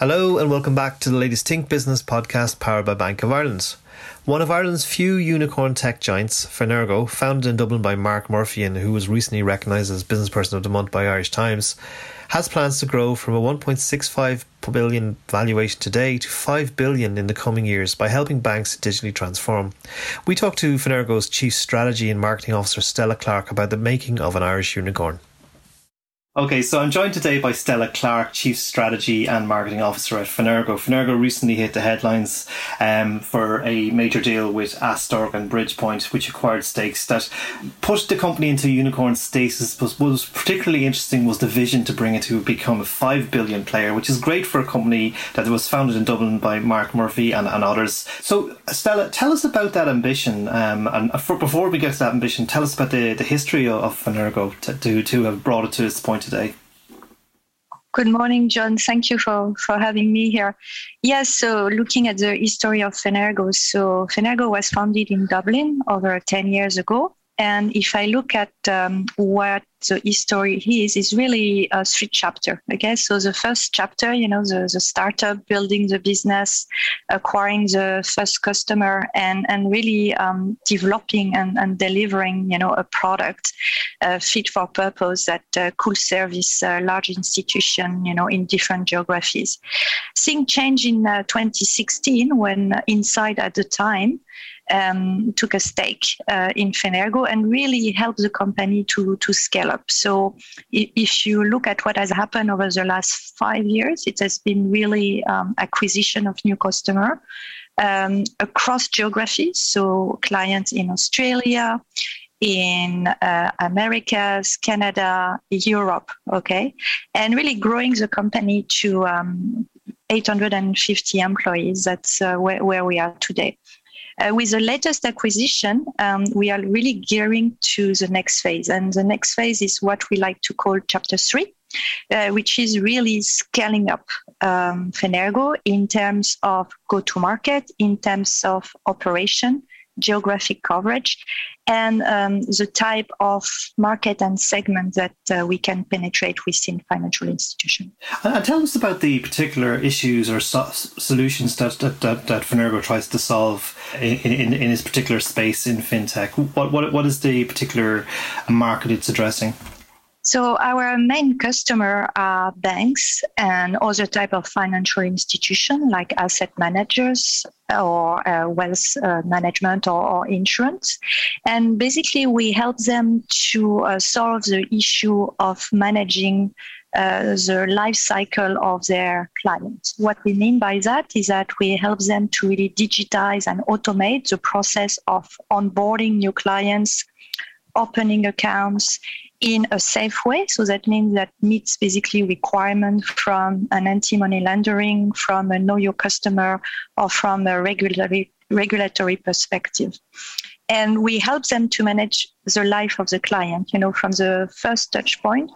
Hello, and welcome back to the latest Think Business podcast powered by Bank of Ireland. One of Ireland's few unicorn tech giants, Fenergo, founded in Dublin by Mark Murphy and who was recently recognised as Business Person of the Month by Irish Times, has plans to grow from a 1.65 billion valuation today to 5 billion in the coming years by helping banks digitally transform. We talked to Fenergo's Chief Strategy and Marketing Officer Stella Clark about the making of an Irish unicorn. Okay, so I'm joined today by Stella Clark, Chief Strategy and Marketing Officer at Fenergo. Fenergo recently hit the headlines um, for a major deal with Astorg and Bridgepoint, which acquired stakes that pushed the company into unicorn status. But what was particularly interesting was the vision to bring it to become a 5 billion player, which is great for a company that was founded in Dublin by Mark Murphy and, and others. So, Stella, tell us about that ambition. Um, and for, before we get to that ambition, tell us about the, the history of, of Fenergo to, to, to have brought it to this point today. Good morning, John. Thank you for, for having me here. Yes, so looking at the history of Fenergo. So Fenergo was founded in Dublin over 10 years ago. And if I look at um, what the history is, is really a three chapter. Okay, so the first chapter, you know, the, the startup, building the business, acquiring the first customer, and and really um, developing and, and delivering, you know, a product uh, fit for purpose that uh, could service a large institution, you know, in different geographies. Thing changed in uh, 2016 when Insight at the time um, took a stake uh, in Fenergo and really helped the company to, to scale up. So if you look at what has happened over the last five years, it has been really um, acquisition of new customer um, across geographies. So clients in Australia, in uh, Americas, Canada, Europe, okay, and really growing the company to um, 850 employees. That's uh, where, where we are today. Uh, with the latest acquisition, um, we are really gearing to the next phase. And the next phase is what we like to call chapter three, uh, which is really scaling up um, Fenergo in terms of go to market, in terms of operation, geographic coverage, and um, the type of market and segment that uh, we can penetrate within financial institutions. And tell us about the particular issues or so- solutions that, that, that, that Fenergo tries to solve in, in, in its particular space in fintech. What, what, what is the particular market it's addressing? So our main customer are banks and other type of financial institution like asset managers or uh, wealth uh, management or, or, insurance. And basically we help them to uh, solve the issue of managing uh, the life cycle of their clients. What we mean by that is that we help them to really digitize and automate the process of onboarding new clients, opening accounts, in a safe way. So that means that meets basically requirement from an anti-money laundering, from a know your customer, or from a regulatory regulatory perspective. And we help them to manage the life of the client, you know, from the first touch point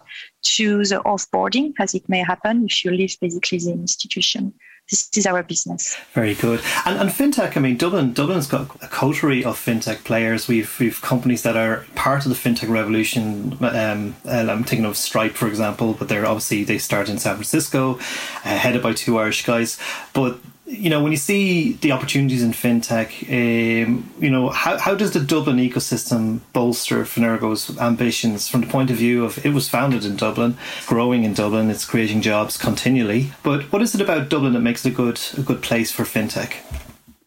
to the offboarding, as it may happen if you leave basically the institution this is our business. Very good. And, and fintech, I mean, Dublin, Dublin's got a coterie of fintech players. We've we've companies that are part of the fintech revolution. Um, I'm thinking of Stripe, for example, but they're obviously they start in San Francisco, uh, headed by two Irish guys. But you know, when you see the opportunities in fintech, um, you know, how, how does the Dublin ecosystem bolster Fenergo's ambitions from the point of view of it was founded in Dublin, growing in Dublin, it's creating jobs continually. But what is it about Dublin that makes it a good a good place for fintech?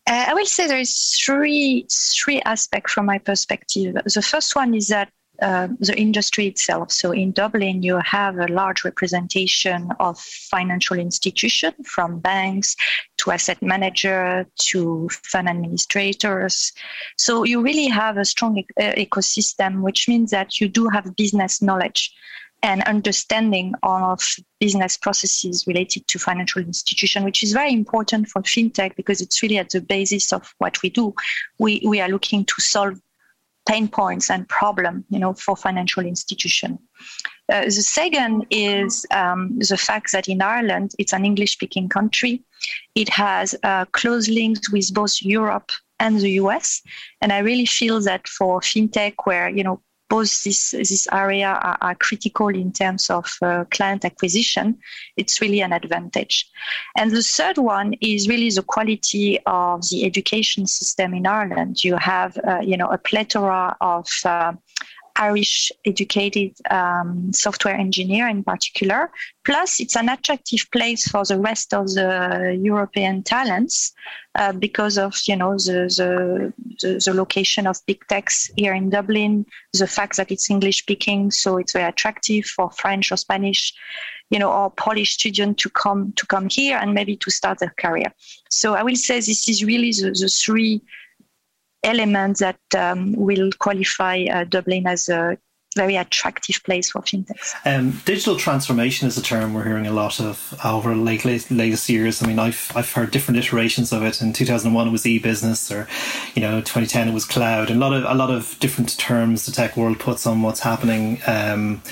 Uh, I will say there is three three aspects from my perspective. The first one is that uh, the industry itself. So in Dublin, you have a large representation of financial institutions, from banks to asset manager to fund administrators. So you really have a strong e- uh, ecosystem, which means that you do have business knowledge and understanding of business processes related to financial institution, which is very important for fintech because it's really at the basis of what we do. We, we are looking to solve pain points and problem, you know, for financial institution. Uh, the second is um, the fact that in Ireland, it's an English-speaking country. It has uh, close links with both Europe and the US, and I really feel that for fintech, where you know both this this area are, are critical in terms of uh, client acquisition, it's really an advantage. And the third one is really the quality of the education system in Ireland. You have uh, you know a plethora of uh, Irish educated um, software engineer in particular. Plus, it's an attractive place for the rest of the European talents uh, because of you know the, the, the the location of big techs here in Dublin, the fact that it's English speaking, so it's very attractive for French or Spanish you know, or Polish student to come to come here and maybe to start their career. So I will say this is really the, the three elements that um, will qualify uh, Dublin as a very attractive place for fintechs. Um, digital transformation is a term we're hearing a lot of over late, late, latest years. I mean, I've I've heard different iterations of it. In 2001, it was e-business, or you know, 2010 it was cloud, a lot of a lot of different terms the tech world puts on what's happening um,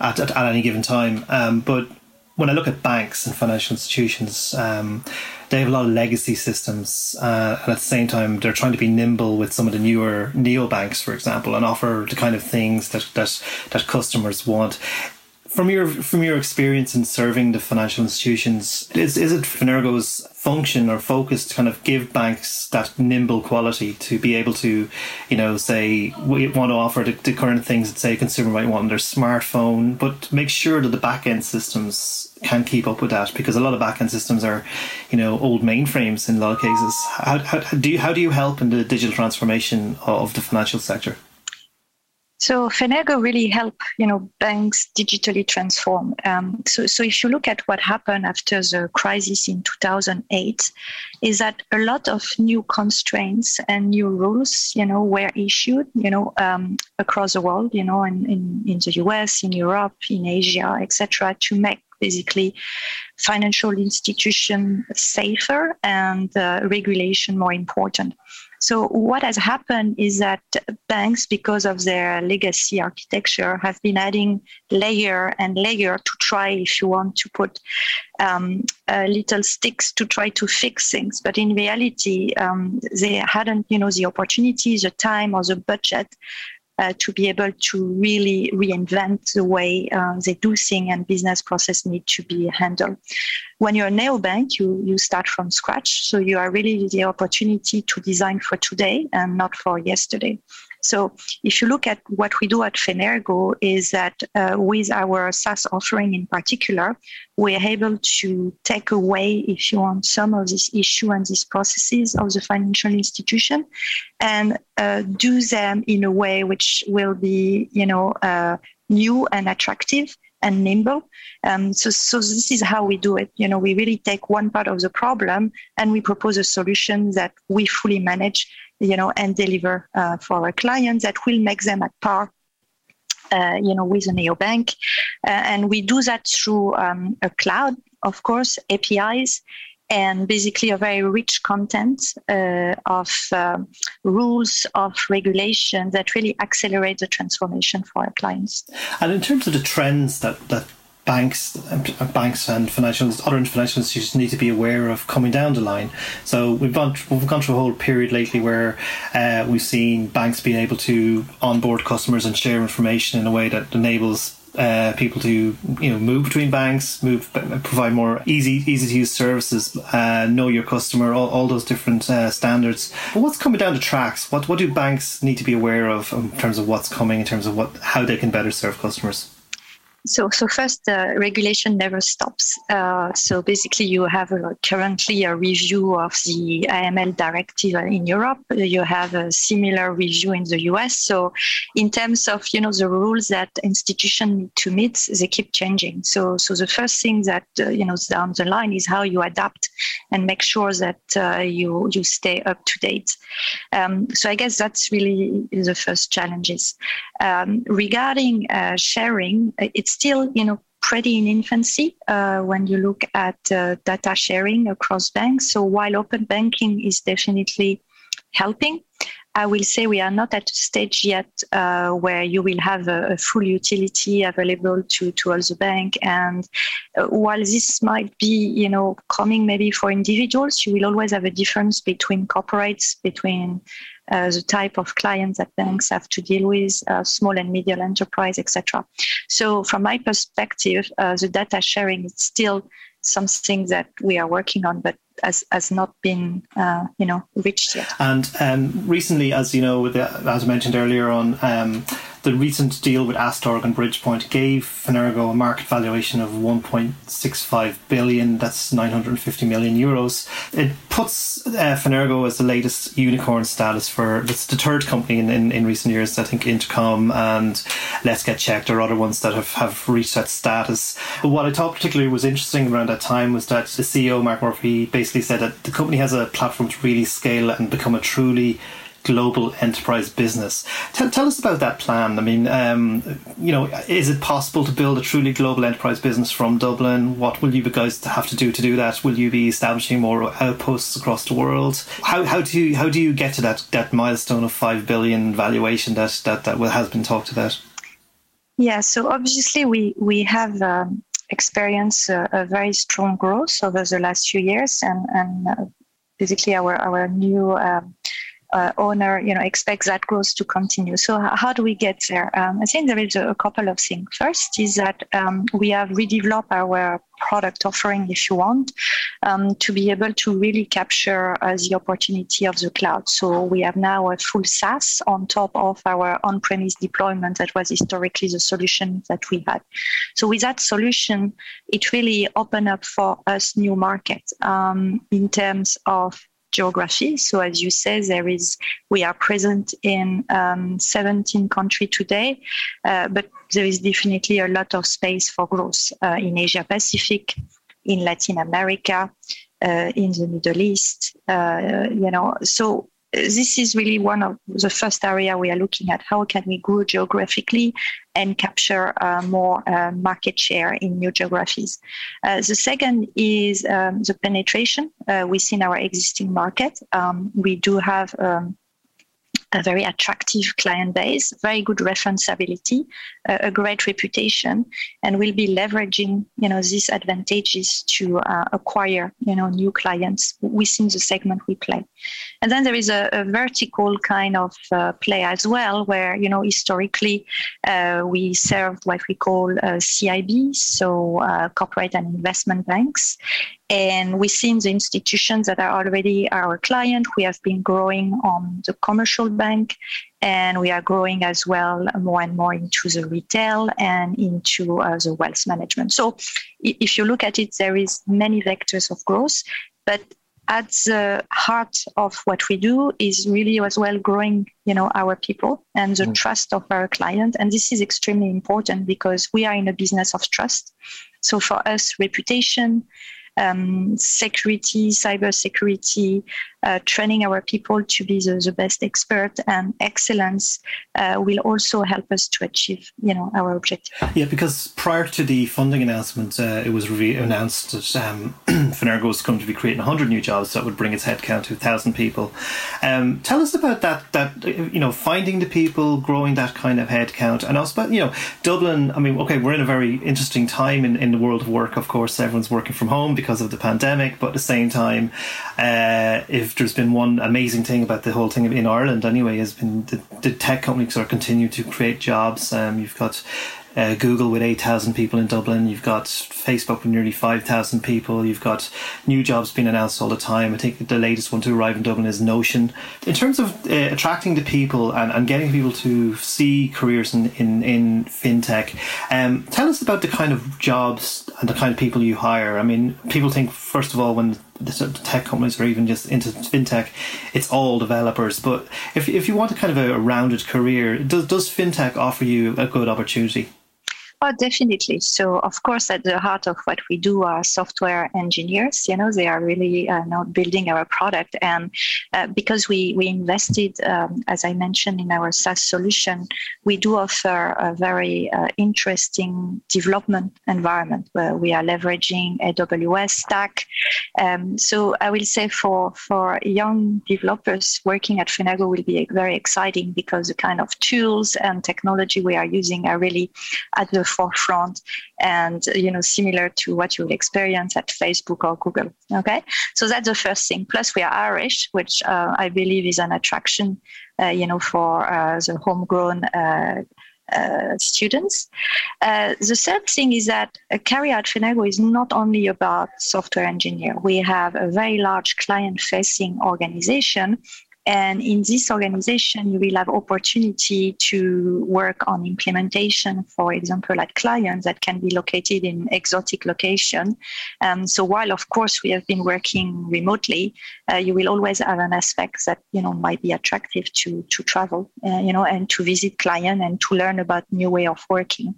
at, at, at any given time. Um, but when I look at banks and financial institutions, um, they have a lot of legacy systems, uh, and at the same time, they're trying to be nimble with some of the newer neobanks, for example, and offer the kind of things that that that customers want from your from your experience in serving the financial institutions, is is it Fenergo's function or focus to kind of give banks that nimble quality to be able to, you know, say we want to offer the, the current things that say a consumer might want on their smartphone, but make sure that the back end systems can keep up with that because a lot of back end systems are, you know, old mainframes in a lot of cases. How, how do you how do you help in the digital transformation of the financial sector? So Fenergo really help you know banks digitally transform. Um, so so if you look at what happened after the crisis in 2008, is that a lot of new constraints and new rules you know were issued you know um, across the world you know in, in in the US, in Europe, in Asia, etc. to make basically financial institution safer and uh, regulation more important. So what has happened is that banks, because of their legacy architecture, have been adding layer and layer to try, if you want, to put um, uh, little sticks to try to fix things. But in reality, um, they hadn't, you know, the opportunity, the time, or the budget uh, to be able to really reinvent the way uh, they do things and business process need to be handled. When you're a neobank, you, you start from scratch. So you are really the opportunity to design for today and not for yesterday. So if you look at what we do at Fenergo is that uh, with our SaaS offering in particular, we're able to take away, if you want, some of this issue and these processes of the financial institution and uh, do them in a way which will be, you know, uh, new and attractive and nimble. Um, so, so this is how we do it. You know, we really take one part of the problem and we propose a solution that we fully manage you know, and deliver uh, for our clients that will make them at par uh, you know, with a neobank. Uh, and we do that through um, a cloud, of course, APIs, and basically a very rich content uh, of uh, rules, of regulation that really accelerate the transformation for our clients. And in terms of the trends that, that banks, banks and financial other financial institutions need to be aware of coming down the line. So we've gone we've gone through a whole period lately where uh, we've seen banks being able to onboard customers and share information in a way that enables uh, people to you know move between banks, move provide more easy easy to use services, uh, know your customer, all, all those different uh, standards. But what's coming down the tracks? What what do banks need to be aware of in terms of what's coming, in terms of what how they can better serve customers? So, so first, uh, regulation never stops. Uh, so basically, you have a, currently a review of the AML directive in Europe. You have a similar review in the US. So, in terms of you know the rules that institutions need to meet, they keep changing. So, so the first thing that uh, you know down the line is how you adapt and make sure that uh, you you stay up to date. Um, so, I guess that's really the first challenges. Um, regarding uh, sharing, it's still, you know, pretty in infancy uh, when you look at uh, data sharing across banks. So while open banking is definitely helping, I will say we are not at a stage yet uh, where you will have a, a, full utility available to, to all the bank. And uh, while this might be, you know, coming maybe for individuals, you will always have a difference between corporates, between uh, the type of clients that banks have to deal with, uh, small and medium enterprise, etc. So, from my perspective, uh, the data sharing is still something that we are working on, but has, has not been uh, you know reached yet. And um, recently, as you know, the, as I mentioned earlier on, um, the recent deal with Astorg and Bridgepoint gave Fenergo a market valuation of 1.65 billion. That's 950 million euros. It puts uh, as the latest unicorn status for it's the third company in, in, in, recent years. I think Intercom and Let's Get Checked are other ones that have, have reached that status. But what I thought particularly was interesting around that time was that the CEO Mark Murphy basically said that the company has a platform to really scale and become a truly global enterprise business. Tell, tell us about that plan. I mean, um, you know, is it possible to build a truly global enterprise business from Dublin? What will you guys have to do to do that? Will you be establishing more outposts across the world? How, how do you how do you get to that that milestone of five billion valuation that that that has been talked about? Yeah, so obviously we we have. Um, experienced a, a, very strong growth over the last few years and, and uh, basically our, our new um, uh, owner, you know, expects that growth to continue. So how do we get there? Um, I think there is a, couple of things. First is that um, we have redeveloped our product offering, if you want, um, to be able to really capture uh, the opportunity of the cloud. So we have now a full SaaS on top of our on-premise deployment that was historically the solution that we had. So with that solution, it really opened up for us new markets um, in terms of geography. So as you say, there is we are present in um, 17 countries today, uh, but there is definitely a lot of space for growth uh, in Asia Pacific, in Latin America, uh, in the Middle East. Uh, you know, so this is really one of the first area we are looking at. How can we grow geographically and capture uh, more uh, market share in new geographies? Uh, the second is um, the penetration uh, within our existing market. Um, we do have um, a very attractive client base, very good referenceability, uh, a great reputation, and we'll be leveraging, you know, these advantages to uh, acquire, you know, new clients within the segment we play. And then there is a, a vertical kind of uh, play as well, where, you know, historically uh, we served what we call uh, CIB, so uh, corporate and investment banks. And within the institutions that are already our client, we have been growing on the commercial bank and we are growing as well more and more into the retail and into uh, the wealth management. So if you look at it, there is many vectors of growth, but at the heart of what we do is really as well growing you know our people and the mm. trust of our client and this is extremely important because we are in a business of trust so for us reputation um, security, cyber security, uh, training our people to be the, the best expert and excellence uh, will also help us to achieve, you know, our objective. Yeah, because prior to the funding announcement, uh, it was re- announced that um, Fenergo was going to be creating 100 new jobs that would bring its headcount to 1,000 people. Um, tell us about that, that, you know, finding the people, growing that kind of headcount, and also, you know, Dublin, I mean, okay, we're in a very interesting time in, in the world of work, of course, everyone's working from home because of the pandemic, but at the same time, uh, if there's been one amazing thing about the whole thing in Ireland anyway has been the, the tech companies are continuing to create jobs. Um, you've got uh, Google with 8,000 people in Dublin. You've got Facebook with nearly 5,000 people. You've got new jobs being announced all the time. I think the latest one to arrive in Dublin is Notion. In terms of uh, attracting the people and, and getting people to see careers in, in, in fintech, um, tell us about the kind of jobs and the kind of people you hire. I mean, people think, first of all, when the tech companies or even just into fintech, it's all developers. But if, if you want a kind of a rounded career, does, does fintech offer you a good opportunity? Oh, definitely. So, of course, at the heart of what we do are software engineers. You know, they are really uh, now building our product, and uh, because we we invested, um, as I mentioned, in our SaaS solution, we do offer a very uh, interesting development environment where we are leveraging AWS stack. Um, so, I will say for for young developers working at Fenergo will be very exciting because the kind of tools and technology we are using are really at the forefront and you know similar to what you'll experience at facebook or google okay so that's the first thing plus we are irish which uh, i believe is an attraction uh, you know for uh, the homegrown uh, uh, students. Uh, the third thing is that a career at Fenergo is not only about software engineer. We have a very large client-facing organization and in this organization, you will have opportunity to work on implementation, for example, at clients that can be located in exotic location. Um, so while of course we have been working remotely, uh, you will always have an aspect that you know might be attractive to to travel, uh, you know, and to visit client and to learn about new way of working.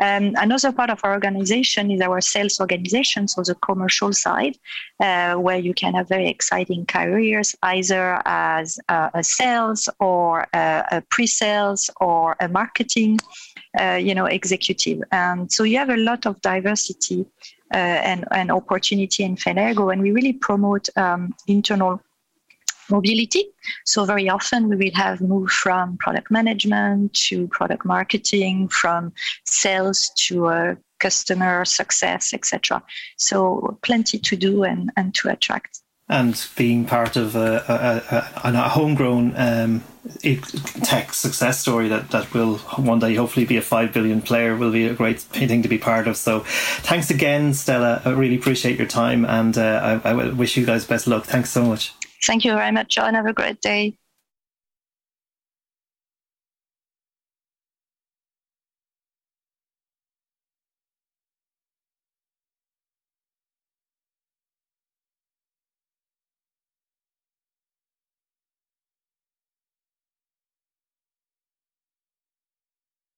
Um, another part of our organization is our sales organization, so the commercial side, uh, where you can have very exciting careers, either as uh, a sales or a, a pre-sales or a marketing, uh, you know, executive. And so you have a lot of diversity uh, and, and opportunity in Fenergo, and we really promote um, internal mobility. So very often we will have moved from product management to product marketing, from sales to uh, customer success, etc. So plenty to do and, and to attract. And being part of a, a, a, a homegrown um, tech success story that, that will one day hopefully be a 5 billion player will be a great thing to be part of. So thanks again, Stella. I really appreciate your time and uh, I, I wish you guys best luck. Thanks so much. Thank you very much, John. Have a great day.